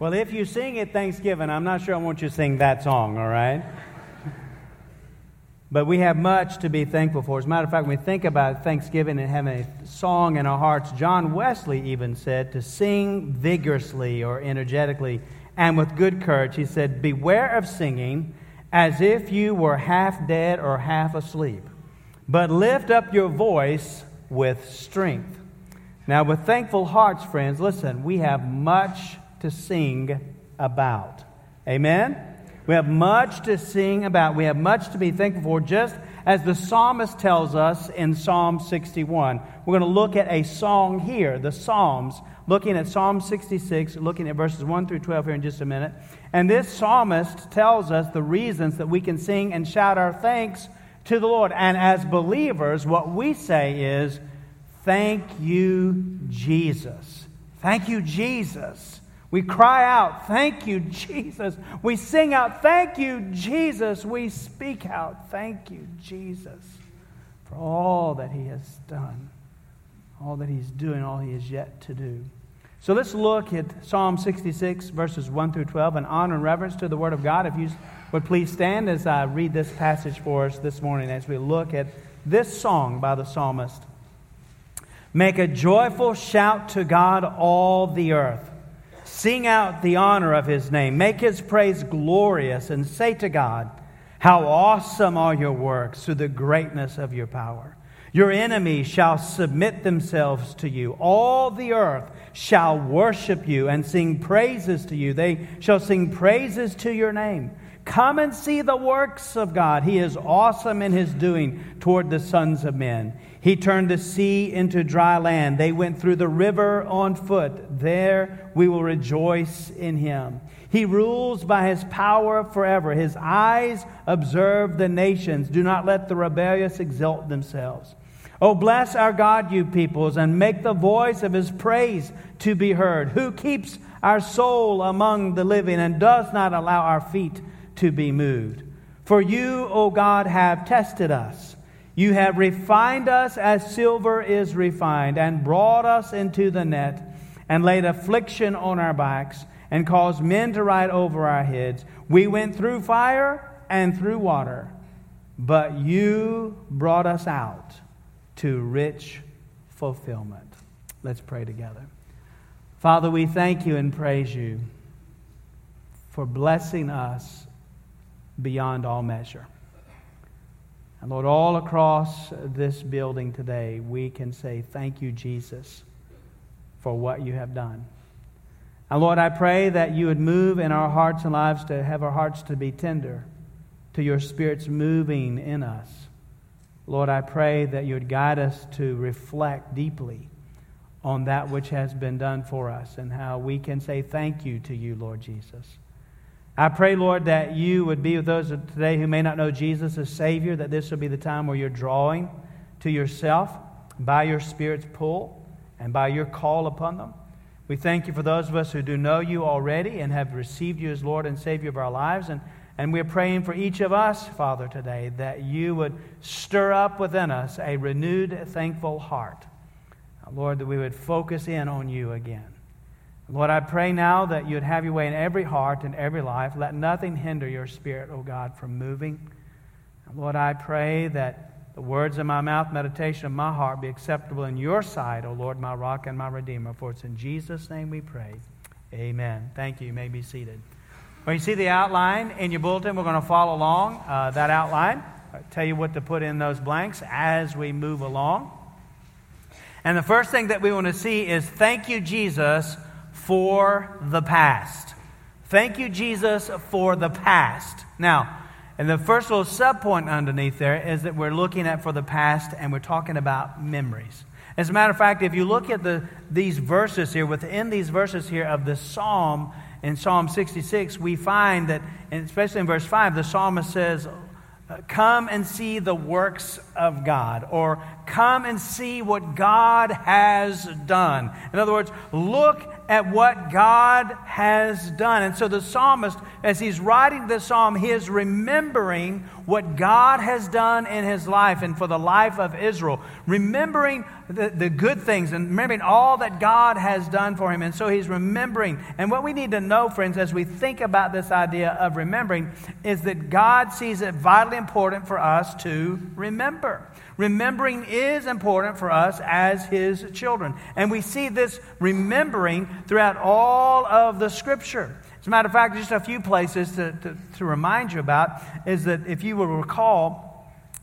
Well, if you sing at Thanksgiving, I'm not sure I want you to sing that song, all right? But we have much to be thankful for. As a matter of fact, when we think about Thanksgiving and having a song in our hearts, John Wesley even said to sing vigorously or energetically and with good courage. He said, Beware of singing as if you were half dead or half asleep, but lift up your voice with strength. Now, with thankful hearts, friends, listen, we have much to sing about. Amen? We have much to sing about. We have much to be thankful for, just as the psalmist tells us in Psalm 61. We're going to look at a song here, the Psalms, looking at Psalm 66, looking at verses 1 through 12 here in just a minute. And this psalmist tells us the reasons that we can sing and shout our thanks to the Lord. And as believers, what we say is, Thank you, Jesus. Thank you, Jesus. We cry out, Thank you, Jesus. We sing out, Thank you, Jesus. We speak out, Thank you, Jesus, for all that He has done, all that He's doing, all He is yet to do. So let's look at Psalm 66, verses 1 through 12, in honor and reverence to the Word of God. If you would please stand as I read this passage for us this morning as we look at this song by the psalmist. Make a joyful shout to God, all the earth. Sing out the honor of his name. Make his praise glorious and say to God, How awesome are your works through the greatness of your power. Your enemies shall submit themselves to you. All the earth shall worship you and sing praises to you. They shall sing praises to your name. Come and see the works of God. He is awesome in his doing toward the sons of men. He turned the sea into dry land. They went through the river on foot. There we will rejoice in him. He rules by his power forever. His eyes observe the nations. Do not let the rebellious exalt themselves. Oh, bless our God, you peoples, and make the voice of his praise to be heard. Who keeps our soul among the living and does not allow our feet to be moved? For you, O God, have tested us you have refined us as silver is refined, and brought us into the net, and laid affliction on our backs, and caused men to ride over our heads. We went through fire and through water, but you brought us out to rich fulfillment. Let's pray together. Father, we thank you and praise you for blessing us beyond all measure. And Lord, all across this building today, we can say, Thank you, Jesus, for what you have done. And Lord, I pray that you would move in our hearts and lives to have our hearts to be tender to your Spirit's moving in us. Lord, I pray that you would guide us to reflect deeply on that which has been done for us and how we can say thank you to you, Lord Jesus. I pray, Lord, that you would be with those today who may not know Jesus as Savior, that this will be the time where you're drawing to yourself by your Spirit's pull and by your call upon them. We thank you for those of us who do know you already and have received you as Lord and Savior of our lives. And, and we're praying for each of us, Father, today, that you would stir up within us a renewed, thankful heart. Lord, that we would focus in on you again. Lord, I pray now that you'd have your way in every heart and every life. Let nothing hinder your spirit, O oh God, from moving. Lord, I pray that the words of my mouth, meditation of my heart be acceptable in your sight, O Lord, my rock and my redeemer. For it's in Jesus' name we pray. Amen. Thank you. You may be seated. Well, you see the outline in your bulletin. We're going to follow along uh, that outline. I'll tell you what to put in those blanks as we move along. And the first thing that we want to see is thank you, Jesus for the past. Thank you, Jesus, for the past. Now, and the first little subpoint underneath there is that we're looking at for the past and we're talking about memories. As a matter of fact, if you look at the, these verses here, within these verses here of the psalm, in Psalm 66, we find that, especially in verse 5, the psalmist says, uh, Come and see the works of God, or come and see what God has done. In other words, look at what God has done. And so the psalmist, as he's writing this psalm, he is remembering what God has done in his life and for the life of Israel, remembering the, the good things and remembering all that God has done for him. And so he's remembering. And what we need to know, friends, as we think about this idea of remembering, is that God sees it vitally important for us to remember. Remembering is important for us as His children. And we see this remembering throughout all of the Scripture. As a matter of fact, just a few places to, to, to remind you about is that if you will recall,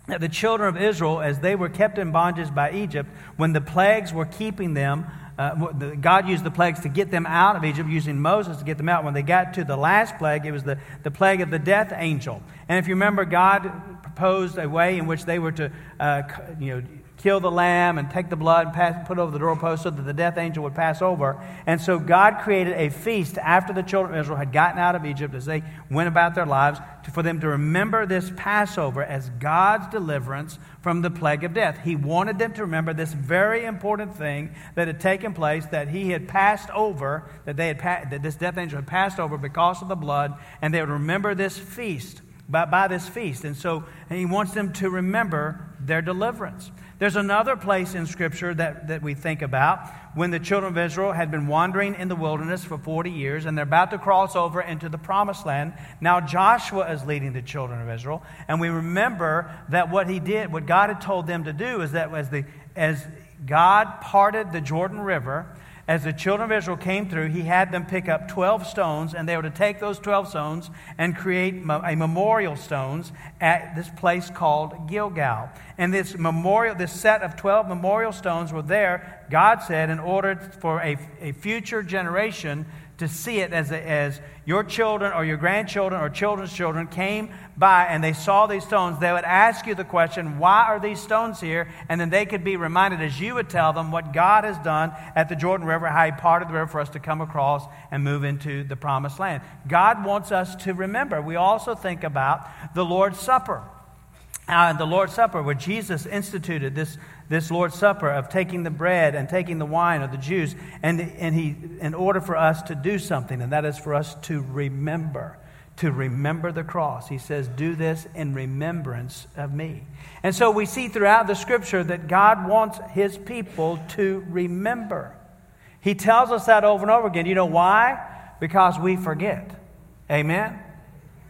that the children of Israel, as they were kept in bondage by Egypt, when the plagues were keeping them, uh, God used the plagues to get them out of Egypt, using Moses to get them out. When they got to the last plague, it was the, the plague of the death angel. And if you remember, God proposed a way in which they were to, uh, you know, kill the lamb and take the blood and pass, put over the doorpost so that the death angel would pass over. And so God created a feast after the children of Israel had gotten out of Egypt as they went about their lives to, for them to remember this Passover as God's deliverance from the plague of death. He wanted them to remember this very important thing that had taken place that he had passed over, that, they had pa- that this death angel had passed over because of the blood, and they would remember this feast by, by this feast. And so and he wants them to remember their deliverance. There's another place in Scripture that, that we think about when the children of Israel had been wandering in the wilderness for 40 years and they're about to cross over into the promised land. Now Joshua is leading the children of Israel. And we remember that what he did, what God had told them to do, is that as, the, as God parted the Jordan River, as the children of Israel came through, he had them pick up 12 stones, and they were to take those 12 stones and create a memorial stones at this place called Gilgal. And this memorial, this set of 12 memorial stones were there, God said, in order for a, a future generation to see it as, as your children or your grandchildren or children's children came by and they saw these stones, they would ask you the question, Why are these stones here? And then they could be reminded, as you would tell them, what God has done at the Jordan River, how He parted the river for us to come across and move into the promised land. God wants us to remember. We also think about the Lord's Supper. Uh, the Lord's Supper, where Jesus instituted this this Lord's Supper of taking the bread and taking the wine of the Jews, and, and he, in order for us to do something, and that is for us to remember, to remember the cross. He says, Do this in remembrance of me. And so we see throughout the scripture that God wants his people to remember. He tells us that over and over again. You know why? Because we forget. Amen?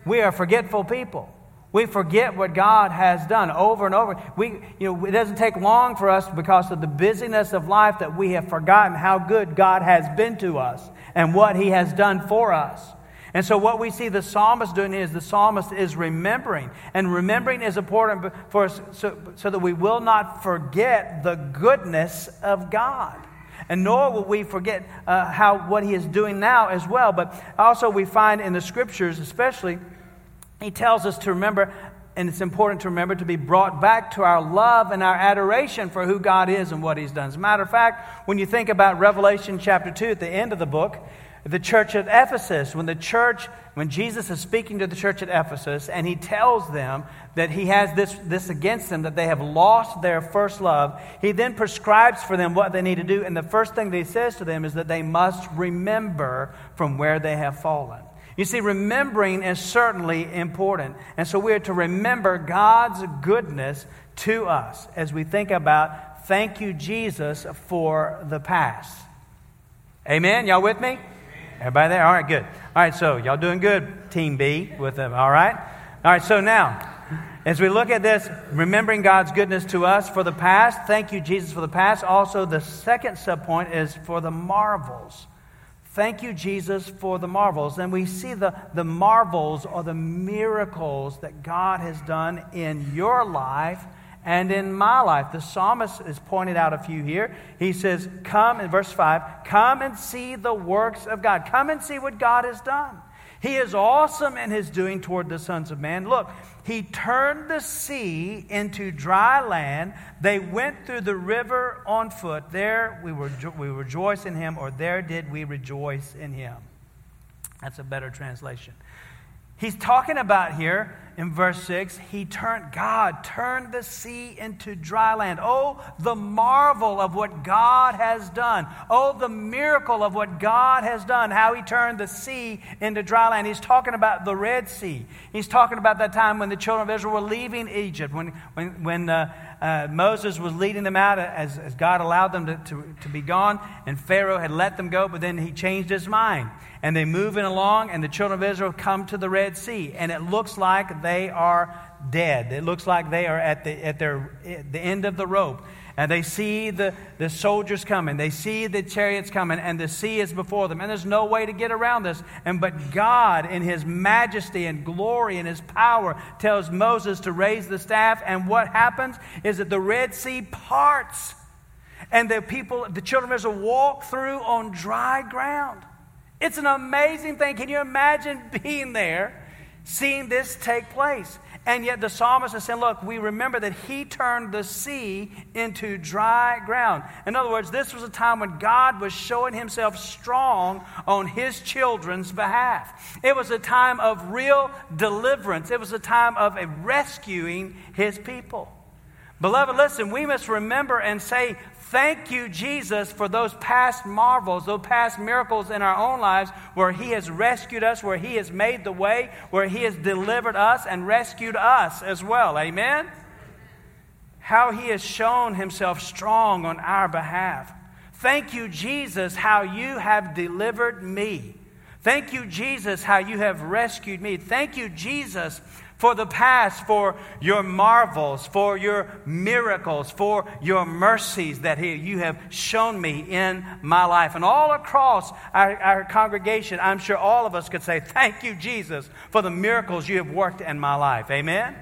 We are forgetful people. We forget what God has done over and over. We, you know, it doesn't take long for us because of the busyness of life that we have forgotten how good God has been to us and what He has done for us. And so, what we see the psalmist doing is the psalmist is remembering. And remembering is important for us so, so that we will not forget the goodness of God and nor will we forget uh, how what he is doing now as well. But also, we find in the scriptures, especially he tells us to remember, and it's important to remember, to be brought back to our love and our adoration for who God is and what He's done. As a matter of fact, when you think about Revelation chapter 2 at the end of the book, the church at Ephesus, when the church, when Jesus is speaking to the church at Ephesus, and he tells them that he has this, this against them, that they have lost their first love, he then prescribes for them what they need to do. And the first thing that he says to them is that they must remember from where they have fallen. You see, remembering is certainly important. And so we're to remember God's goodness to us as we think about thank you, Jesus, for the past. Amen? Y'all with me? Everybody there? All right, good. All right, so y'all doing good, Team B, with them. All right? All right, so now, as we look at this, remembering God's goodness to us for the past, thank you, Jesus, for the past. Also, the second subpoint is for the marvels Thank you, Jesus, for the marvels. And we see the, the marvels or the miracles that God has done in your life and in my life. The psalmist has pointed out a few here. He says, Come, in verse 5, come and see the works of God. Come and see what God has done. He is awesome in his doing toward the sons of man. Look, he turned the sea into dry land. They went through the river on foot. There we, were, we rejoice in him, or there did we rejoice in him. That's a better translation. He's talking about here in verse 6, he turned, God turned the sea into dry land. Oh, the marvel of what God has done. Oh, the miracle of what God has done, how he turned the sea into dry land. He's talking about the Red Sea. He's talking about that time when the children of Israel were leaving Egypt, when, when, when uh, uh, Moses was leading them out as, as God allowed them to, to, to be gone, and Pharaoh had let them go, but then he changed his mind and they moving along, and the children of Israel come to the Red Sea, and it looks like they are dead. It looks like they are at the, at their, at the end of the rope. And they see the, the soldiers coming. They see the chariots coming, and the sea is before them. And there's no way to get around this. And but God, in His majesty and glory and His power, tells Moses to raise the staff. And what happens is that the Red Sea parts, and the people, the children of Israel, walk through on dry ground. It's an amazing thing. Can you imagine being there, seeing this take place? And yet the psalmist is saying, Look, we remember that he turned the sea into dry ground. In other words, this was a time when God was showing himself strong on his children's behalf. It was a time of real deliverance, it was a time of rescuing his people. Beloved, listen, we must remember and say Thank you, Jesus, for those past marvels, those past miracles in our own lives where He has rescued us, where He has made the way, where He has delivered us and rescued us as well. Amen? How He has shown Himself strong on our behalf. Thank you, Jesus, how you have delivered me. Thank you, Jesus, how you have rescued me. Thank you, Jesus, for the past, for your marvels, for your miracles, for your mercies that you have shown me in my life. And all across our, our, congregation, I'm sure all of us could say, Thank you, Jesus, for the miracles you have worked in my life. Amen?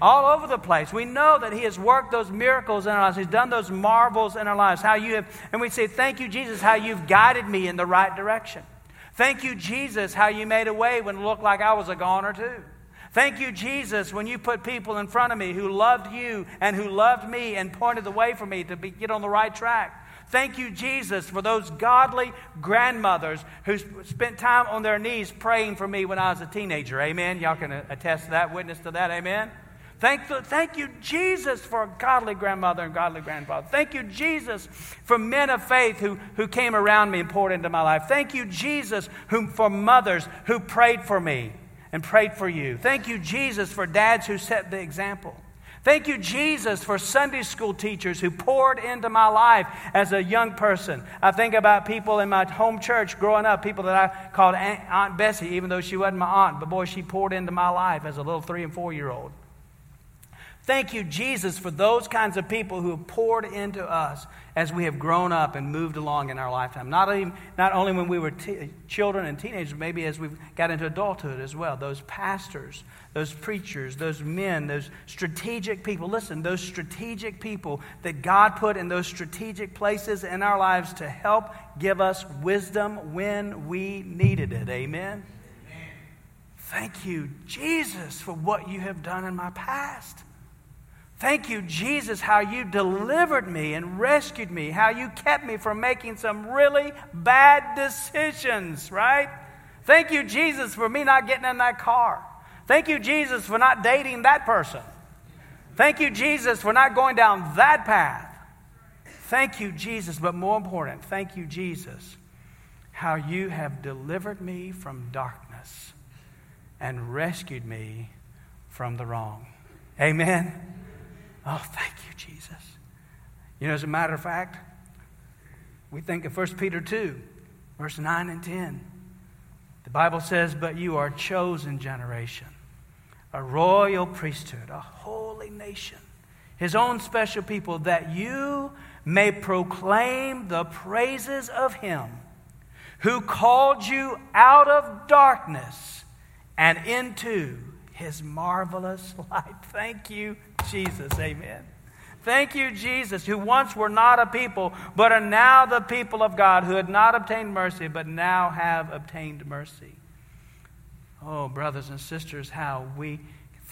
all over the place. We know that He has worked those miracles in our lives. He's done those marvels in our lives. How you have, and we say, Thank you, Jesus, how you've guided me in the right direction. Thank you, Jesus, how you made a way when it looked like I was a goner too. Thank you, Jesus, when you put people in front of me who loved you and who loved me and pointed the way for me to be, get on the right track. Thank you, Jesus, for those godly grandmothers who spent time on their knees praying for me when I was a teenager. Amen. Y'all can uh, attest to that, witness to that. Amen. Thank, thank you, Jesus, for a godly grandmother and godly grandfather. Thank you, Jesus, for men of faith who, who came around me and poured into my life. Thank you, Jesus, for mothers who prayed for me and prayed for you. Thank you, Jesus, for dads who set the example. Thank you, Jesus, for Sunday school teachers who poured into my life as a young person. I think about people in my home church growing up, people that I called Aunt, Bessie, even though she wasn't my aunt, but boy, she poured into my life as a little three and four year old. Thank you, Jesus, for those kinds of people who have poured into us as we have grown up and moved along in our lifetime. Not, even, not only when we were t- children and teenagers, maybe as we've got into adulthood as well. Those pastors, those preachers, those men, those strategic people. Listen, those strategic people that God put in those strategic places in our lives to help give us wisdom when we needed it. Amen. Thank you, Jesus, for what you have done in my past. Thank you, Jesus, how you delivered me and rescued me, how you kept me from making some really bad decisions, right? Thank you, Jesus, for me not getting in that car. Thank you, Jesus, for not dating that person. Thank you, Jesus, for not going down that path. Thank you, Jesus, but more important, thank you, Jesus, how you have delivered me from darkness and rescued me from the wrong. Amen. Oh, thank you, Jesus. You know, as a matter of fact, we think of 1 Peter 2, verse 9 and 10. The Bible says, But you are a chosen generation, a royal priesthood, a holy nation, his own special people, that you may proclaim the praises of him who called you out of darkness and into his marvelous light. Thank you, Jesus. Amen. Thank you, Jesus, who once were not a people, but are now the people of God, who had not obtained mercy, but now have obtained mercy. Oh, brothers and sisters, how we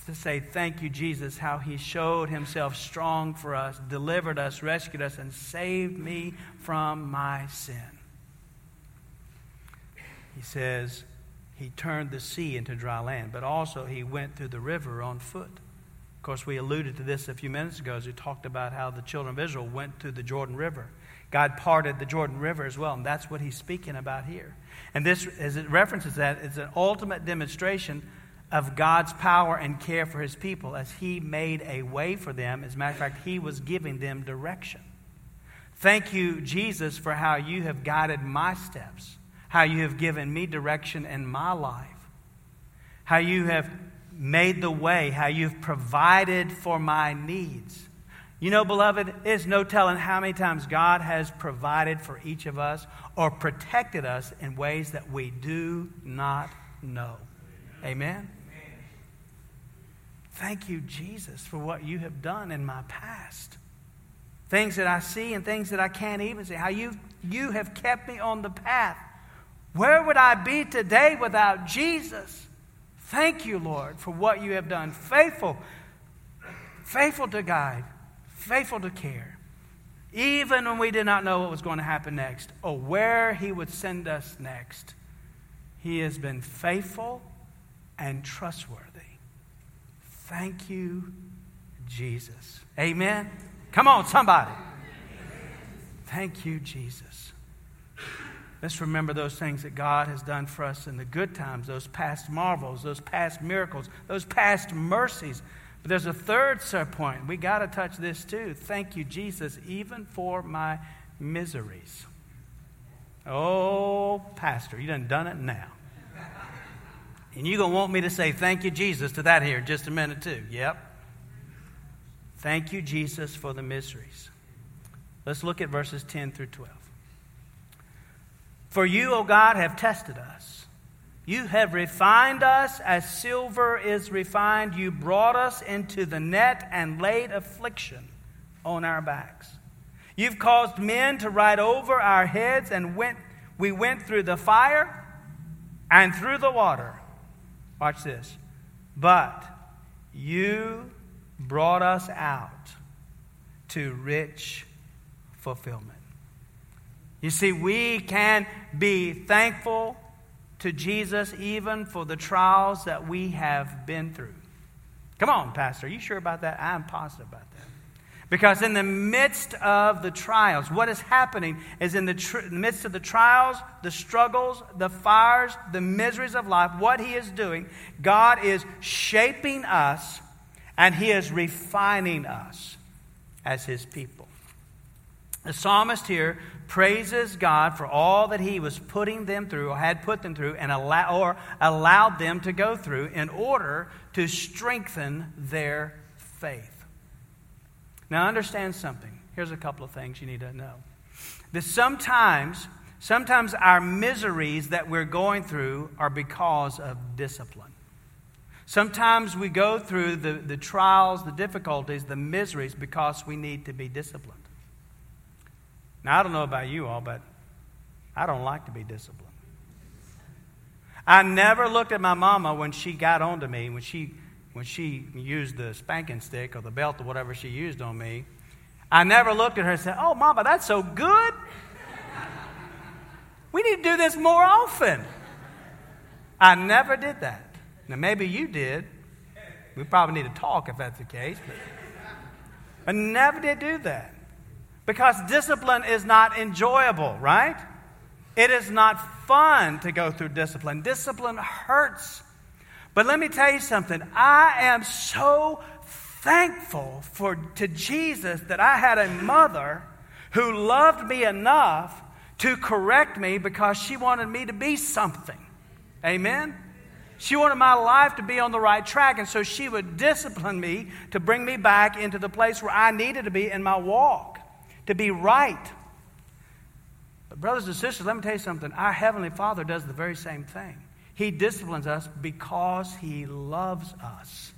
to say thank you, Jesus, how he showed himself strong for us, delivered us, rescued us, and saved me from my sin. He says, he turned the sea into dry land, but also he went through the river on foot. Of course, we alluded to this a few minutes ago as we talked about how the children of Israel went through the Jordan River. God parted the Jordan River as well, and that's what he's speaking about here. And this, as it references that, is an ultimate demonstration of God's power and care for his people as he made a way for them. As a matter of fact, he was giving them direction. Thank you, Jesus, for how you have guided my steps how you have given me direction in my life, how you have made the way, how you've provided for my needs. You know, beloved, it's no telling how many times God has provided for each of us or protected us in ways that we do not know. Amen? Thank you, Jesus, for what you have done in my past. Things that I see and things that I can't even see. How you, you have kept me on the path where would I be today without Jesus? Thank you, Lord, for what you have done. Faithful, faithful to guide, faithful to care. Even when we did not know what was going to happen next or where He would send us next, He has been faithful and trustworthy. Thank you, Jesus. Amen. Come on, somebody. Thank you, Jesus. Let's remember those things that God has done for us in the good times, those past marvels, those past miracles, those past mercies. But there's a third point. We got to touch this too. Thank you, Jesus, even for my miseries. Oh, Pastor, you done done it now. And you're going to want me to say thank you, Jesus, to that here in just a minute, too. Yep. Thank you, Jesus, for the miseries. Let's look at verses 10 through 12. For you, O God, have tested us. You have refined us as silver is refined. You brought us into the net and laid affliction on our backs. You've caused men to ride over our heads, and went, we went through the fire and through the water. Watch this. But you brought us out to rich fulfillment. You see, we can be thankful to Jesus even for the trials that we have been through. Come on, Pastor. Are you sure about that? I'm positive about that. Because in the midst of the trials, what is happening is in the tr- midst of the trials, the struggles, the fires, the miseries of life, what He is doing, God is shaping us and He is refining us as His people. The psalmist here praises God for all that he was putting them through or had put them through and allow, or allowed them to go through in order to strengthen their faith. Now understand something. Here's a couple of things you need to know. That sometimes sometimes our miseries that we're going through are because of discipline. Sometimes we go through the, the trials, the difficulties, the miseries because we need to be disciplined. Now, I don't know about you all, but I don't like to be disciplined. I never looked at my mama when she got onto me, when she, when she used the spanking stick or the belt or whatever she used on me. I never looked at her and said, Oh, mama, that's so good. We need to do this more often. I never did that. Now, maybe you did. We probably need to talk if that's the case. But I never did do that. Because discipline is not enjoyable, right? It is not fun to go through discipline. Discipline hurts. But let me tell you something. I am so thankful for to Jesus that I had a mother who loved me enough to correct me because she wanted me to be something. Amen. She wanted my life to be on the right track, and so she would discipline me to bring me back into the place where I needed to be in my walk to be right. But, brothers and sisters, let me tell you something. Our Heavenly Father does the very same thing. He disciplines us because He loves us.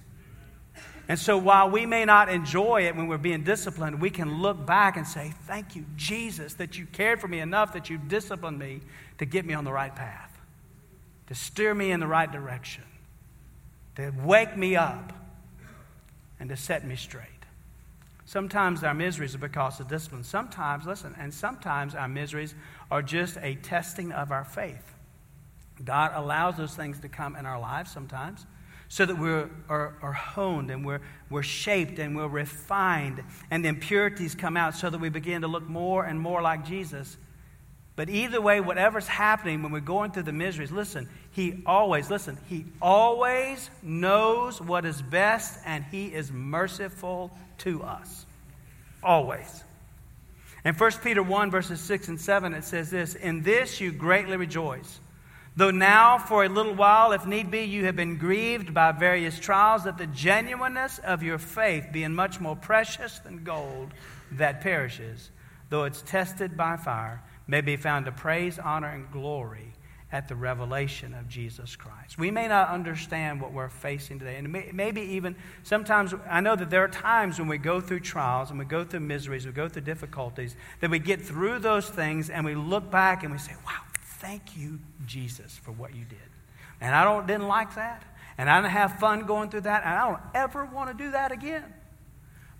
And so, while we may not enjoy it when we're being disciplined, we can look back and say, Thank you, Jesus, that you cared for me enough that you disciplined me to get me on the right path, to steer me in the right direction, to wake me up, and to set me straight. Sometimes our miseries are because of discipline. Sometimes, listen, and sometimes our miseries are just a testing of our faith. God allows those things to come in our lives sometimes so that we're are, are honed and we're, we're shaped and we're refined and the impurities come out so that we begin to look more and more like Jesus. But either way, whatever's happening when we're going through the miseries, listen, He always, listen, He always knows what is best and He is merciful to us. Always. In 1 Peter 1, verses 6 and 7, it says this In this you greatly rejoice Though now, for a little while, if need be, you have been grieved by various trials, that the genuineness of your faith, being much more precious than gold that perishes, though it's tested by fire, may be found to praise, honor, and glory at the revelation of Jesus Christ. We may not understand what we're facing today. And maybe even sometimes, I know that there are times when we go through trials and we go through miseries, we go through difficulties, that we get through those things and we look back and we say, wow, thank you, Jesus, for what you did. And I don't, didn't like that. And I didn't have fun going through that. And I don't ever want to do that again.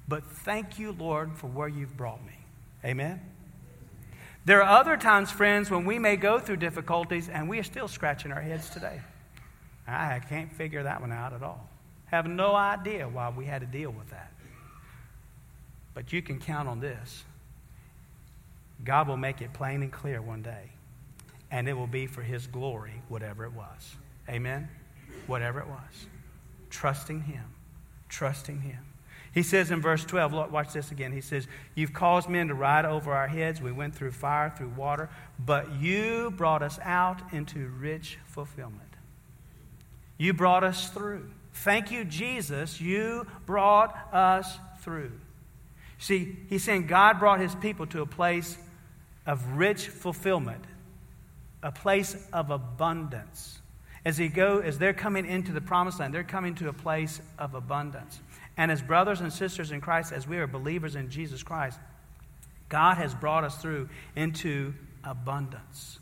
But thank you, Lord, for where you've brought me. Amen. There are other times, friends, when we may go through difficulties and we are still scratching our heads today. I can't figure that one out at all. Have no idea why we had to deal with that. But you can count on this God will make it plain and clear one day and it will be for His glory, whatever it was. Amen? Whatever it was. Trusting Him. Trusting Him. He says in verse 12, look, watch this again. He says, You've caused men to ride over our heads. We went through fire, through water, but you brought us out into rich fulfillment. You brought us through. Thank you, Jesus. You brought us through. See, he's saying God brought his people to a place of rich fulfillment a place of abundance. As, they go, as they're coming into the promised land, they're coming to a place of abundance. And as brothers and sisters in Christ, as we are believers in Jesus Christ, God has brought us through into abundance.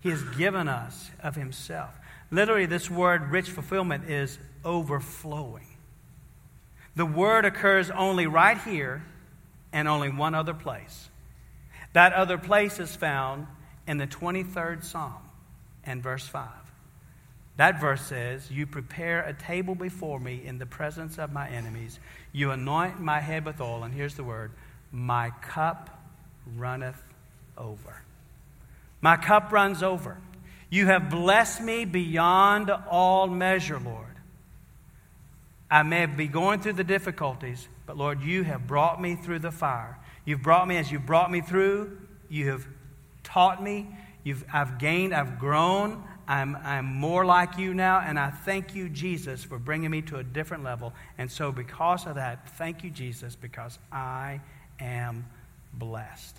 He has given us of Himself. Literally, this word rich fulfillment is overflowing. The word occurs only right here and only one other place. That other place is found in the 23rd Psalm and verse 5. That verse says, You prepare a table before me in the presence of my enemies. You anoint my head with oil. And here's the word My cup runneth over. My cup runs over. You have blessed me beyond all measure, Lord. I may be going through the difficulties, but Lord, you have brought me through the fire. You've brought me as you brought me through. You have taught me. You've, I've gained, I've grown. I'm, I'm more like you now, and I thank you, Jesus, for bringing me to a different level. And so, because of that, thank you, Jesus, because I am blessed.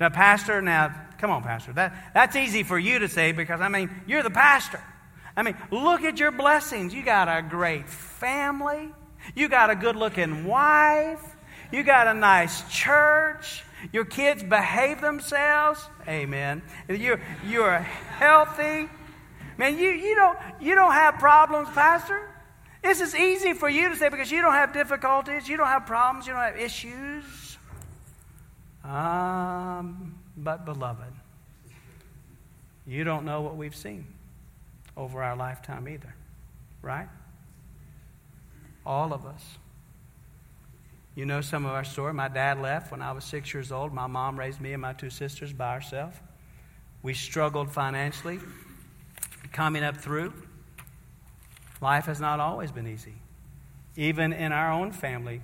Now, Pastor, now, come on, Pastor. That, that's easy for you to say because, I mean, you're the pastor. I mean, look at your blessings. You got a great family, you got a good looking wife, you got a nice church. Your kids behave themselves. Amen. You're, you're healthy. Man, you, you, don't, you don't have problems, Pastor. This is easy for you to say because you don't have difficulties, you don't have problems, you don't have issues. Um, but, beloved, you don't know what we've seen over our lifetime either, right? All of us. You know some of our story. My dad left when I was six years old. My mom raised me and my two sisters by herself. We struggled financially, coming up through. Life has not always been easy. Even in our own family,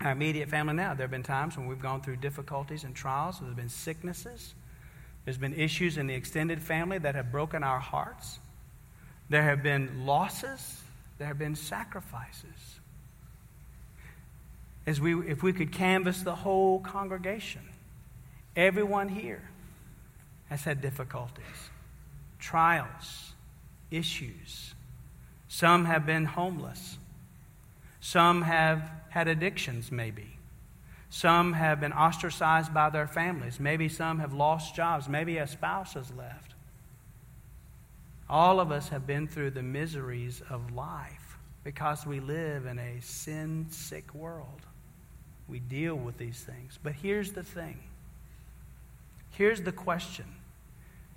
our immediate family now, there have been times when we've gone through difficulties and trials. There's been sicknesses. There's been issues in the extended family that have broken our hearts. There have been losses. There have been sacrifices we, if we could canvass the whole congregation, everyone here has had difficulties, trials, issues. Some have been homeless. Some have had addictions, maybe. Some have been ostracized by their families. Maybe some have lost jobs. Maybe a spouse has left. All of us have been through the miseries of life because we live in a sin sick world. We deal with these things. But here's the thing here's the question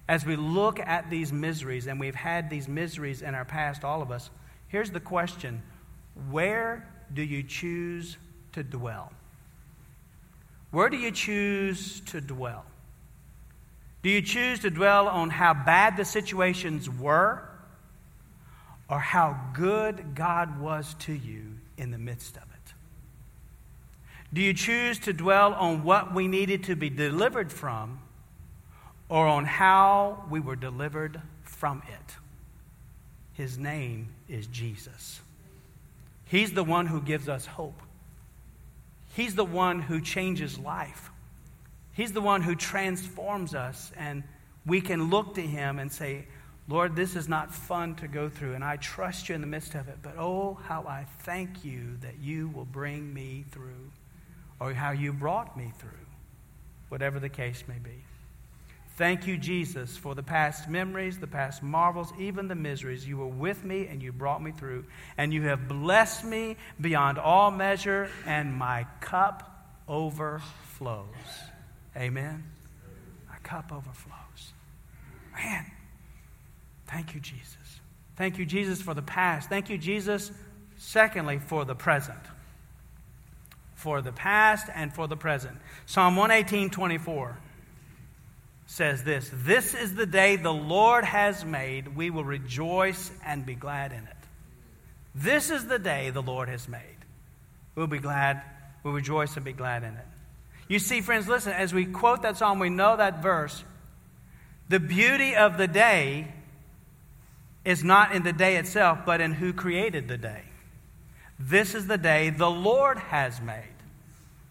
as we look at these miseries, and we've had these miseries in our past, all of us, here's the question Where do you choose to dwell? Where do you choose to dwell? Do you choose to dwell on how bad the situations were or how good God was to you in the midst of it? Do you choose to dwell on what we needed to be delivered from or on how we were delivered from it? His name is Jesus. He's the one who gives us hope. He's the one who changes life. He's the one who transforms us, and we can look to Him and say, Lord, this is not fun to go through, and I trust you in the midst of it, but oh, how I thank you that you will bring me through, or how you brought me through, whatever the case may be. Thank you, Jesus, for the past memories, the past marvels, even the miseries. You were with me and you brought me through. And you have blessed me beyond all measure, and my cup overflows. Amen. My cup overflows. Man, thank you, Jesus. Thank you, Jesus, for the past. Thank you, Jesus, secondly, for the present. For the past and for the present. Psalm 118 24 says this This is the day the Lord has made. We will rejoice and be glad in it. This is the day the Lord has made. We'll be glad, we'll rejoice and be glad in it. You see, friends, listen, as we quote that psalm, we know that verse. The beauty of the day is not in the day itself, but in who created the day. This is the day the Lord has made.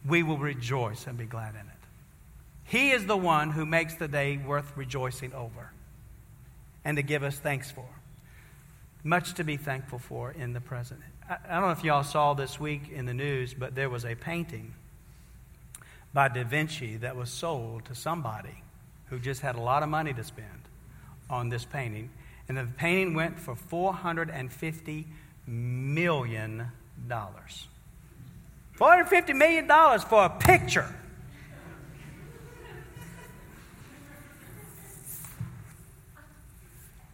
We will rejoice and be glad in it. He is the one who makes the day worth rejoicing over and to give us thanks for. Much to be thankful for in the present. I, don't know if y'all saw this week in the news, but there was a painting by Da Vinci that was sold to somebody who just had a lot of money to spend on this painting. And the painting went for $450 million. $450 million for a picture.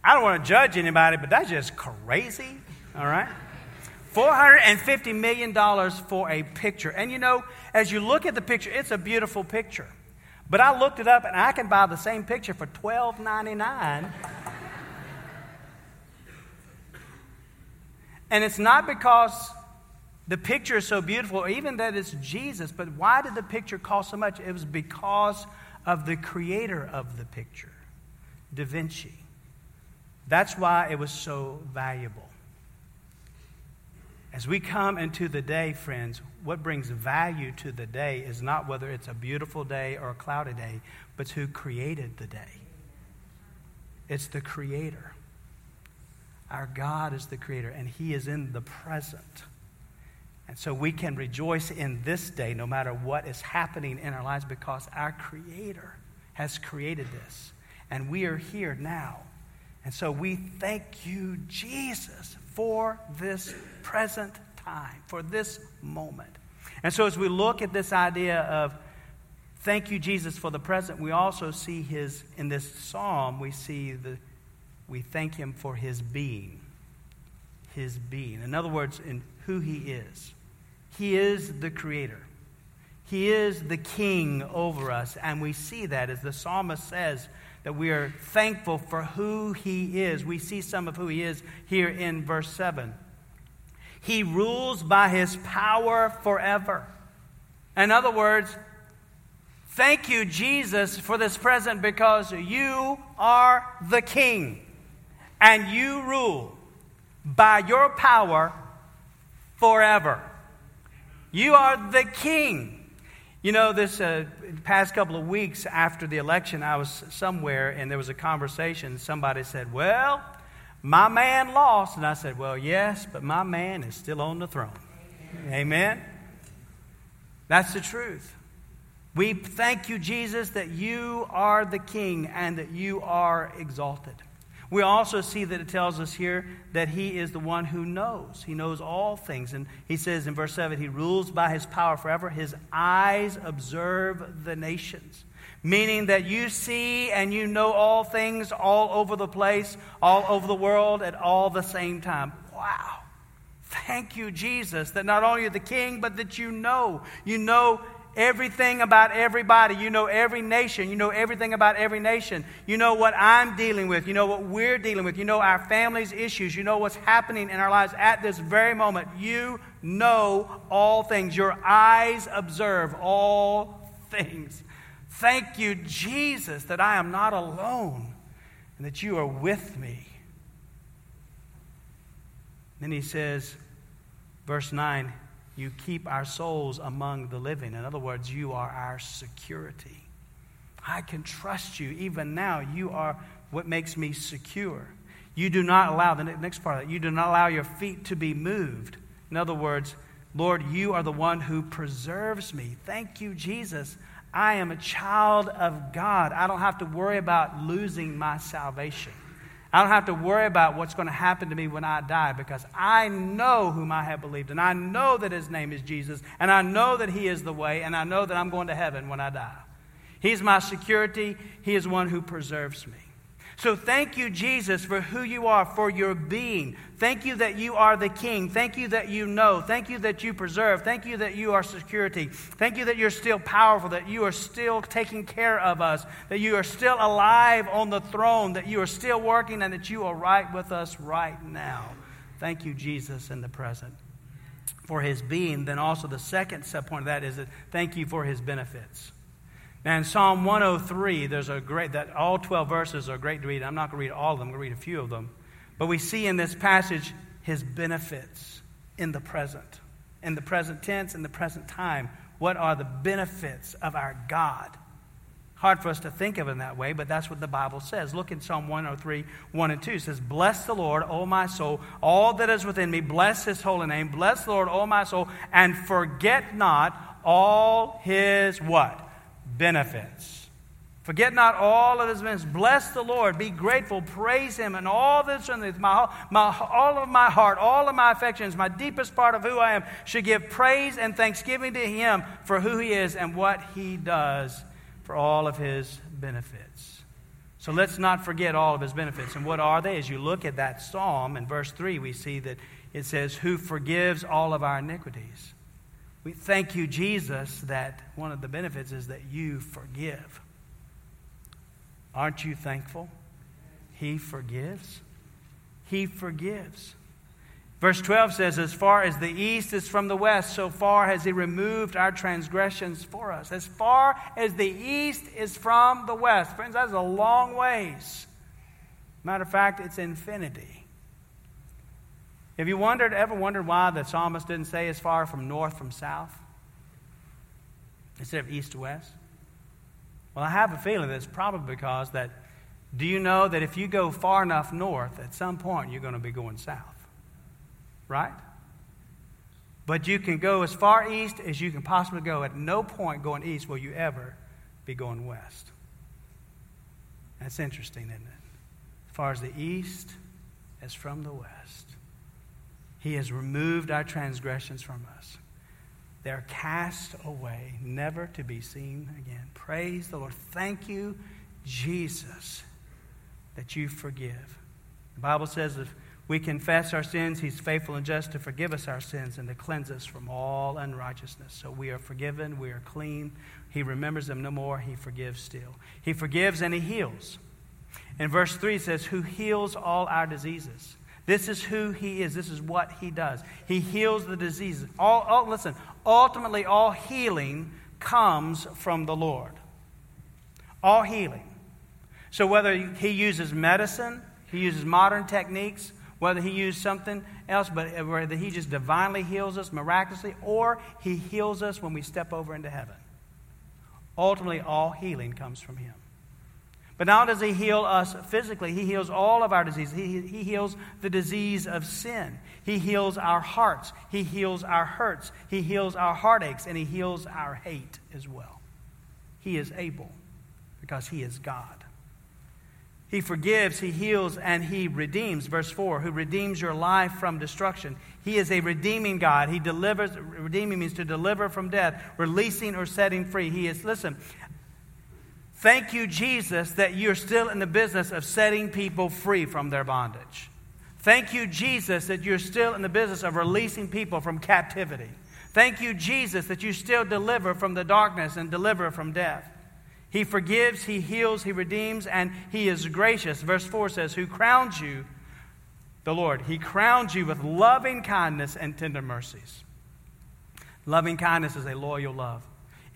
I don't want to judge anybody, but that's just crazy, all right? $450 million for a picture. And you know, as you look at the picture, it's a beautiful picture. But I looked it up and I can buy the same picture for $12.99. and it's not because the picture is so beautiful, even that it's Jesus, but why did the picture cost so much? It was because of the creator of the picture, Da Vinci. That's why it was so valuable. As we come into the day, friends, what brings value to the day is not whether it's a beautiful day or a cloudy day, but who created the day. It's the Creator. Our God is the Creator, and He is in the present. And so we can rejoice in this day no matter what is happening in our lives because our Creator has created this. And we are here now. And so we thank you, Jesus, for this present time, for this moment. And so as we look at this idea of thank you, Jesus, for the present, we also see his, in this psalm, we see the, we thank him for his being. His being. In other words, in who he is. He is the creator. He is the king over us. And we see that as the psalmist says, that we are thankful for who he is. We see some of who he is here in verse 7. He rules by his power forever. In other words, thank you, Jesus, for this present because you are the king and you rule by your power forever. You are the king. You know, this uh, past couple of weeks after the election, I was somewhere and there was a conversation. Somebody said, Well, my man lost. And I said, Well, yes, but my man is still on the throne. Amen. Amen? That's the truth. We thank you, Jesus, that you are the king and that you are exalted. We also see that it tells us here that he is the one who knows. He knows all things. And he says in verse 7 He rules by his power forever. His eyes observe the nations. meaning that you see and you know all things all over the place, all over the world at all the same time. Wow. Thank you, Jesus, that not only you're the king, but that you know. You know everything about everybody. You know every nation. You know everything about every nation. You know what I'm dealing with. You know what we're dealing with. You know our family's issues. You know what's happening in our lives at this very moment. You know all things. Your eyes observe all things. Thank you, Jesus, that I am not alone and that you are with me. Then he says, verse 9, you keep our souls among the living. In other words, you are our security. I can trust you. Even now, you are what makes me secure. You do not allow, the next part of that, you do not allow your feet to be moved. In other words, Lord, you are the one who preserves me. Thank you, Jesus. I am a child of God. I don't have to worry about losing my salvation. I don't have to worry about what's going to happen to me when I die because I know whom I have believed and I know that his name is Jesus and I know that he is the way and I know that I'm going to heaven when I die. He's my security. He is one who preserves me. So thank you, Jesus, for who you are, for your being. Thank you that you are the King. Thank you that you know. Thank you that you preserve. Thank you that you are security. Thank you that you're still powerful, that you are still taking care of us, that you are still alive on the throne, that you are still working, and that you are right with us right now. Thank you, Jesus, in the present. For his being, then also the second subpoint of that is that thank you for his benefits. Now, in Psalm 103, there's a great, that all 12 verses are great to read. I'm not going to read all of them, I'm going to read a few of them. But we see in this passage his benefits in the present, in the present tense, in the present time. What are the benefits of our God? Hard for us to think of in that way, but that's what the Bible says. Look in Psalm 103, 1 and 2. It says, Bless the Lord, O my soul, all that is within me. Bless his holy name. Bless the Lord, O my soul, and forget not all his what? Benefits. Forget not all of his benefits. Bless the Lord. Be grateful. Praise him. And all that's in my, my, all of my heart, all of my affections, my deepest part of who I am, should give praise and thanksgiving to him for who he is and what he does for all of his benefits. So let's not forget all of his benefits. And what are they? As you look at that psalm in verse 3, we see that it says, Who forgives all of our iniquities we thank you, Jesus, that one of the benefits is that you forgive. Aren't you thankful? He forgives. He forgives. Verse 12 says, As far as the east is from the west, so far has He removed our transgressions for us. As far as the east is from the west. Friends, that's a long ways. Matter of fact, it's infinity. Have you wondered, ever wondered why the psalmist didn't say as far from north from south instead of east to west? Well, I have a feeling that it's probably because that do you know that if you go far enough north, at some point you're going to be going south? Right? But you can go as far east as you can possibly go. At no point going east will you ever be going west. That's interesting, isn't it? As far as the east as from the west. He has removed our transgressions from us. They're cast away, never to be seen again. Praise the Lord. Thank you, Jesus, that you forgive. The Bible says if we confess our sins, He's faithful and just to forgive us our sins and to cleanse us from all unrighteousness. So we are forgiven, we are clean. He remembers them no more, He forgives still. He forgives and He heals. In verse 3 it says, Who heals all our diseases. This is who he is. This is what he does. He heals the diseases. All, all, listen, ultimately, all healing comes from the Lord. All healing. So whether he uses medicine, he uses modern techniques, whether he uses something else, but whether he just divinely heals us miraculously, or he heals us when we step over into heaven. Ultimately, all healing comes from him. But not does He heal us physically, He heals all of our diseases. He, he heals the disease of sin. He heals our hearts. He heals our hurts. He heals our heartaches. And He heals our hate as well. He is able because He is God. He forgives, He heals, and He redeems. Verse 4 Who redeems your life from destruction. He is a redeeming God. He delivers, redeeming means to deliver from death, releasing or setting free. He is, listen, Thank you, Jesus, that you're still in the business of setting people free from their bondage. Thank you, Jesus, that you're still in the business of releasing people from captivity. Thank you, Jesus, that you still deliver from the darkness and deliver from death. He forgives, He heals, He redeems, and He is gracious. Verse 4 says, Who crowns you, the Lord, He crowns you with loving kindness and tender mercies. Loving kindness is a loyal love.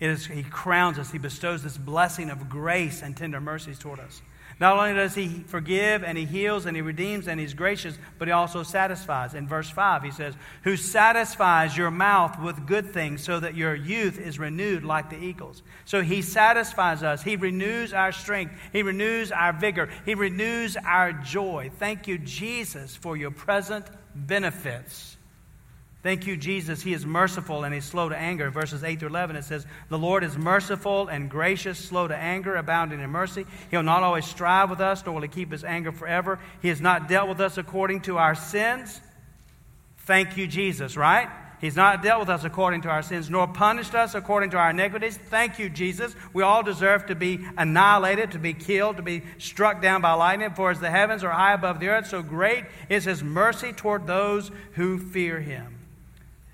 He crowns us, He bestows this blessing of grace and tender mercies toward us. Not only does He forgive and He heals and He redeems and He's gracious, but He also satisfies. In verse 5, He says, Who satisfies your mouth with good things so that your youth is renewed like the eagles. So He satisfies us. He renews our strength. He renews our vigor. He renews our joy. Thank you, Jesus, for your present benefits. Thank you, Jesus. He is merciful and he's slow to anger. Verses 8 through 11, it says, The Lord is merciful and gracious, slow to anger, abounding in mercy. He'll not always strive with us, nor will he keep his anger forever. He has not dealt with us according to our sins. Thank you, Jesus, right? He's not dealt with us according to our sins, nor punished us according to our iniquities. Thank you, Jesus. We all deserve to be annihilated, to be killed, to be struck down by lightning. For as the heavens are high above the earth, so great is his mercy toward those who fear him.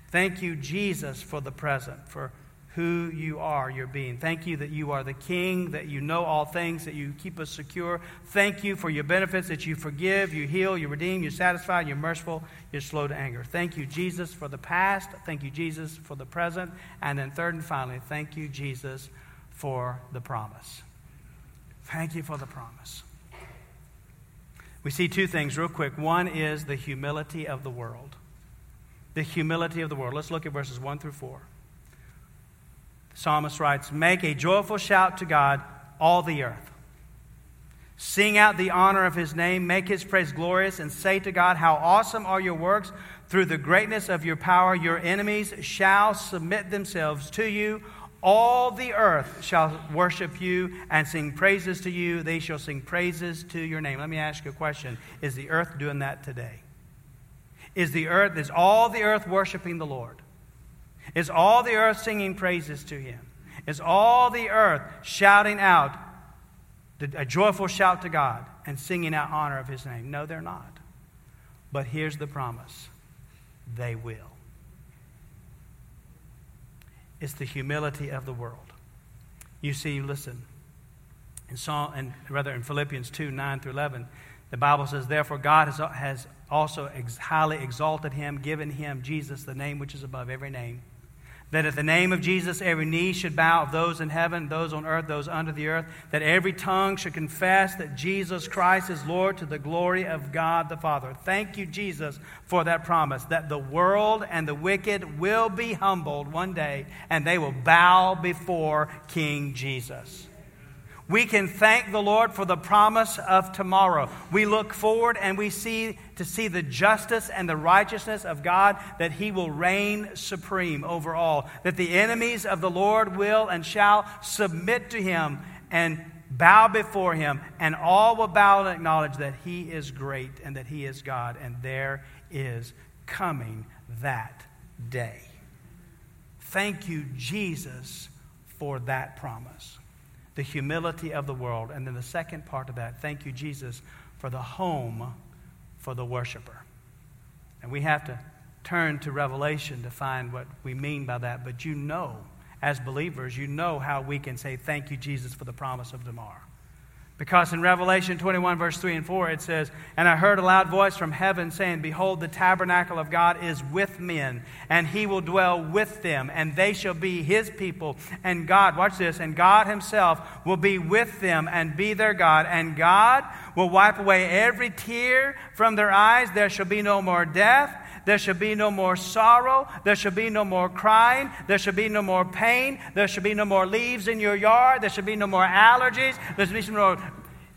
Thank you, Jesus, for the present, for who you are, your being. Thank you that you are the King, that you know all things, that you keep us secure. Thank you for your benefits, that you forgive, you heal, you redeem, you satisfy, you're merciful, you're slow to anger. Thank you, Jesus, for the past. Thank you, Jesus, for the present. And then, third and finally, thank you, Jesus, for the promise. Thank you for the promise. We see two things real quick. One is the humility of the world the humility of the world. Let's look at verses 1 through 4. The psalmist writes Make a joyful shout to God, all the earth. Sing out the honor of his name, make his praise glorious, and say to God, How awesome are your works! Through the greatness of your power, your enemies shall submit themselves to you. All the earth shall worship you and sing praises to you. They shall sing praises to your name. Let me ask you a question Is the earth doing that today? Is the earth, is all the earth worshiping the Lord? Is all the earth singing praises to him? Is all the earth shouting out a joyful shout to God and singing out honor of his name? No, they're not. But here's the promise they will. It's the humility of the world. You see, listen, in Psalm, and rather in Philippians 2 9 through 11, the Bible says, Therefore, God has, has also ex- highly exalted him, given him Jesus, the name which is above every name. That at the name of Jesus, every knee should bow of those in heaven, those on earth, those under the earth, that every tongue should confess that Jesus Christ is Lord to the glory of God the Father. Thank you, Jesus, for that promise that the world and the wicked will be humbled one day and they will bow before King Jesus. We can thank the Lord for the promise of tomorrow. We look forward and we see to see the justice and the righteousness of God that he will reign supreme over all, that the enemies of the Lord will and shall submit to him and bow before him, and all will bow and acknowledge that he is great and that he is God, and there is coming that day. Thank you, Jesus, for that promise the humility of the world. And then the second part of that, thank you, Jesus, for the home for the worshiper. And we have to turn to Revelation to find what we mean by that. But you know, as believers, you know how we can say, Thank you, Jesus, for the promise of tomorrow. Because in Revelation 21, verse 3 and 4, it says, And I heard a loud voice from heaven saying, Behold, the tabernacle of God is with men, and he will dwell with them, and they shall be his people. And God, watch this, and God himself will be with them and be their God. And God will wipe away every tear from their eyes. There shall be no more death there shall be no more sorrow. There shall be no more crying. There shall be no more pain. There shall be no more leaves in your yard. There shall be no more allergies. There shall be some more.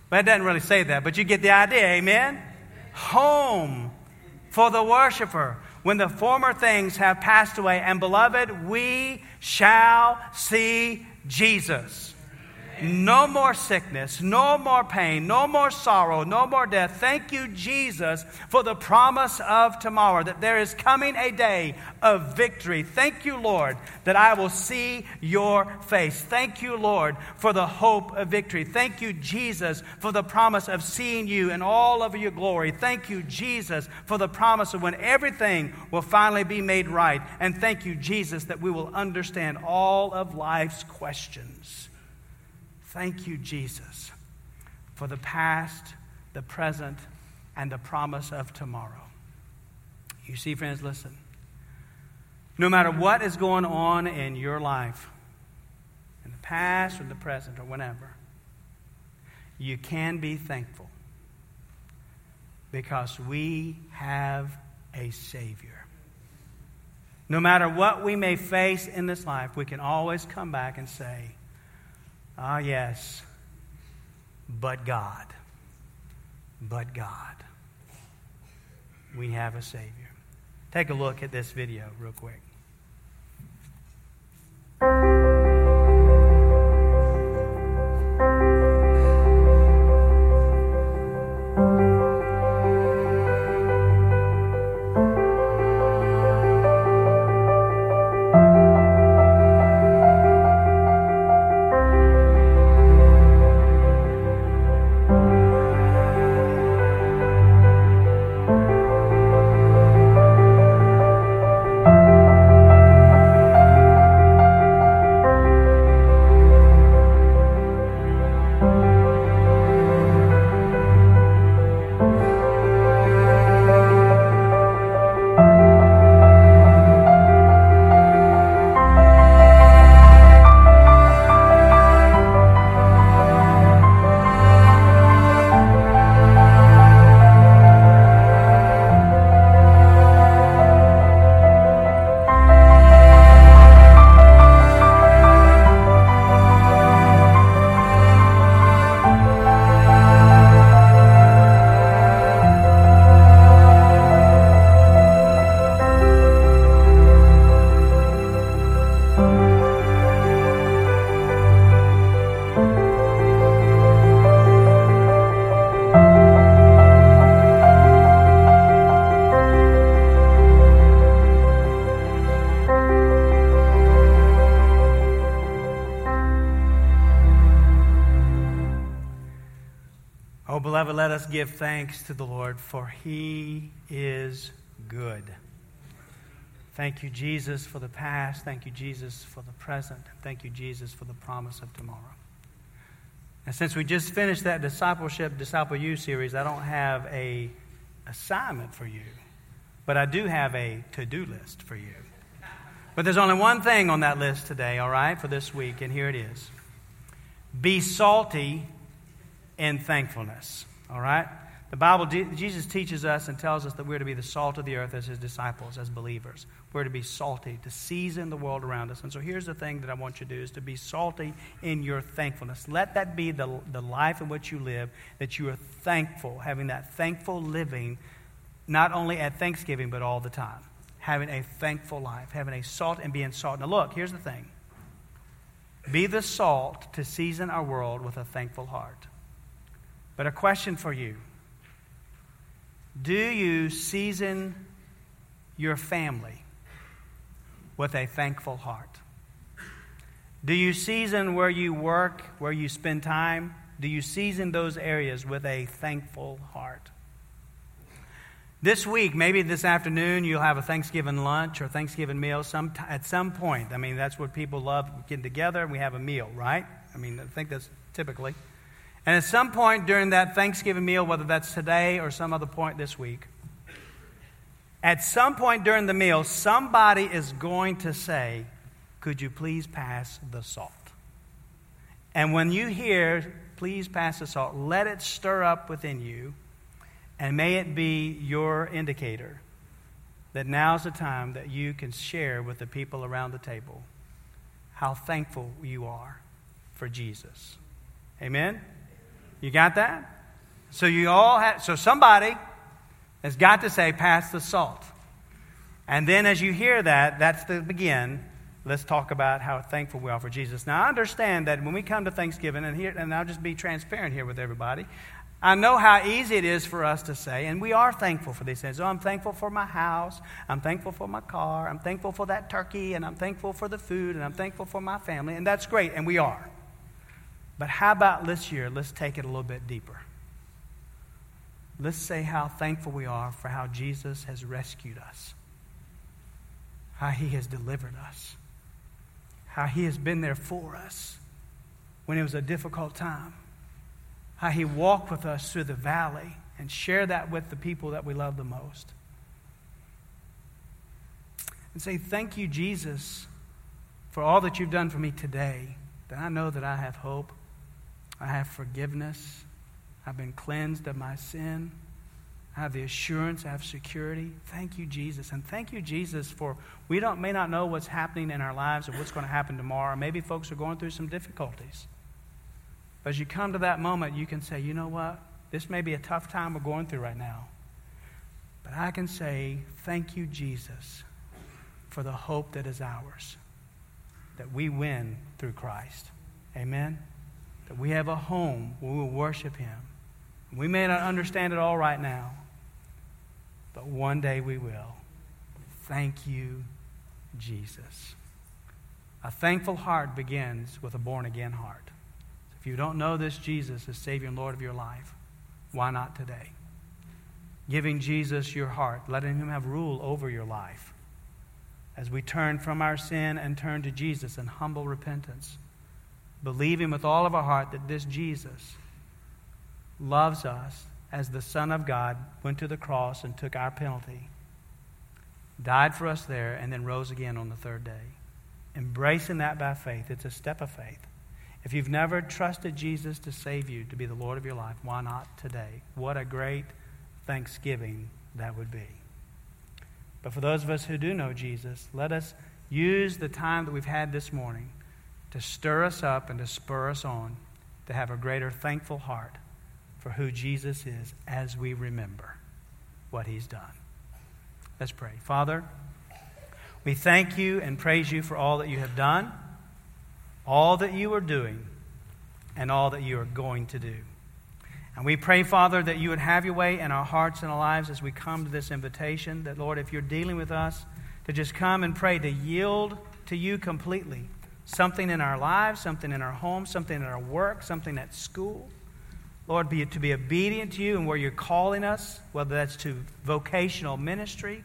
But it doesn't really say that, but you get the idea. Amen? Home for the worshiper when the former things have passed away. And beloved, we shall see Jesus. No more sickness, no more pain, no more sorrow, no more death. Thank you, Jesus, for the promise of tomorrow, that there is coming a day of victory. Thank you, Lord, that I will see your face. Thank you, Lord, for the hope of victory. Thank you, Jesus, for the promise of seeing you in all of your glory. Thank you, Jesus, for the promise of when everything will finally be made right. And thank you, Jesus, that we will understand all of life's questions. Thank you, Jesus, for the past, the present, and the promise of tomorrow. You see, friends, listen. No matter what is going on in your life, in the past or the present or whenever, you can be thankful because we have a Savior. No matter what we may face in this life, we can always come back and say, Ah, yes, but God. But God. We have a Savior. Take a look at this video, real quick. Give thanks to the Lord, for he is good. Thank you, Jesus, for the past. Thank you, Jesus, for the present. Thank you, Jesus, for the promise of tomorrow. And since we just finished that discipleship, disciple you series, I don't have a assignment for you, but I do have a to-do list for you. But there's only one thing on that list today, all right, for this week, and here it is. Be salty in thankfulness. All right? The Bible, Jesus teaches us and tells us that we're to be the salt of the earth as his disciples, as believers. We're to be salty, to season the world around us. And so here's the thing that I want you to do is to be salty in your thankfulness. Let that be the, the life in which you live, that you are thankful, having that thankful living, not only at Thanksgiving, but all the time. Having a thankful life, having a salt and being salt. Now, look, here's the thing be the salt to season our world with a thankful heart. But a question for you Do you season your family with a thankful heart? Do you season where you work, where you spend time? Do you season those areas with a thankful heart? This week, maybe this afternoon, you'll have a Thanksgiving lunch or Thanksgiving meal some at some point. I mean, that's what people love getting together and we have a meal, right? I mean, I think that's typically. And at some point during that Thanksgiving meal, whether that's today or some other point this week, at some point during the meal, somebody is going to say, Could you please pass the salt? And when you hear, Please pass the salt, let it stir up within you, and may it be your indicator that now's the time that you can share with the people around the table how thankful you are for Jesus. Amen? You got that? So you all have, so somebody has got to say, pass the salt. And then as you hear that, that's the begin. let's talk about how thankful we are for Jesus. Now, I understand that when we come to Thanksgiving, and here, and I'll just be transparent here with everybody. I know how easy it is for us to say, and we are thankful for these things. Oh, I'm thankful for my house. I'm thankful for my car. I'm thankful for that turkey, and I'm thankful for the food, and I'm thankful for my family, and that's great, and we are. But how about this year? Let's take it a little bit deeper. Let's say how thankful we are for how Jesus has rescued us, how he has delivered us, how he has been there for us when it was a difficult time how he walked with us through the valley and share that with the people that we love the most. And say, Thank you, Jesus, for all that you've done for me today. That I know that I have hope, I have forgiveness, I've been cleansed of my sin. I have the assurance, I have security. Thank you, Jesus. And thank you, Jesus, for we don't, may not know what's happening in our lives or what's going to happen tomorrow. Maybe folks are going through some difficulties. But as you come to that moment, you can say, you know what? This may be a tough time we're going through right now. But I can say, thank you, Jesus, for the hope that is ours, that we win through Christ. Amen? That we have a home where we worship Him. We may not understand it all right now, but one day we will. Thank you, Jesus. A thankful heart begins with a born again heart. If you don't know this Jesus as Savior and Lord of your life, why not today? Giving Jesus your heart, letting Him have rule over your life. As we turn from our sin and turn to Jesus in humble repentance, believing with all of our heart that this Jesus loves us as the Son of God went to the cross and took our penalty, died for us there, and then rose again on the third day. Embracing that by faith, it's a step of faith. If you've never trusted Jesus to save you, to be the Lord of your life, why not today? What a great thanksgiving that would be. But for those of us who do know Jesus, let us use the time that we've had this morning to stir us up and to spur us on to have a greater thankful heart for who Jesus is as we remember what he's done. Let's pray. Father, we thank you and praise you for all that you have done all that you are doing and all that you are going to do. And we pray, Father, that you would have your way in our hearts and our lives as we come to this invitation. That, Lord, if you're dealing with us, to just come and pray, to yield to you completely. Something in our lives, something in our home, something in our work, something at school. Lord, be, it to be obedient to you and where you're calling us, whether that's to vocational ministry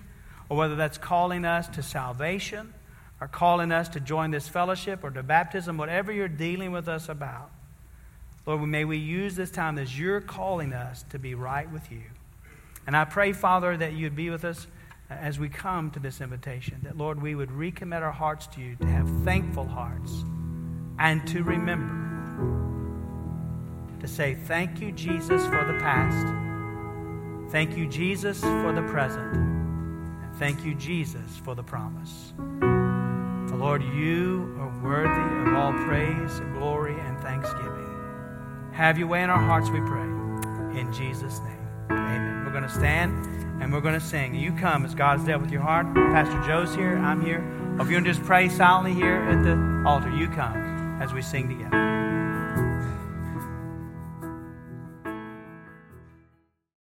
or whether that's calling us to salvation or calling us to join this fellowship or to baptism, whatever you're dealing with us about. Lord, may we use this time as you're calling us to be right with you. And I pray, Father, that you'd be with us as we come to this invitation. That, Lord, we would recommit our hearts to you, to have thankful hearts, and to remember to say, Thank you, Jesus, for the past. Thank you, Jesus, for the present. And thank you, Jesus, for the promise. Lord, you are worthy of all praise, glory, and thanksgiving. Have your way in our hearts, we pray. In Jesus' name, amen. We're going to stand and we're going to sing. You come as God's dealt with your heart. Pastor Joe's here. I'm here. If you want to just pray silently here at the altar, you come as we sing together.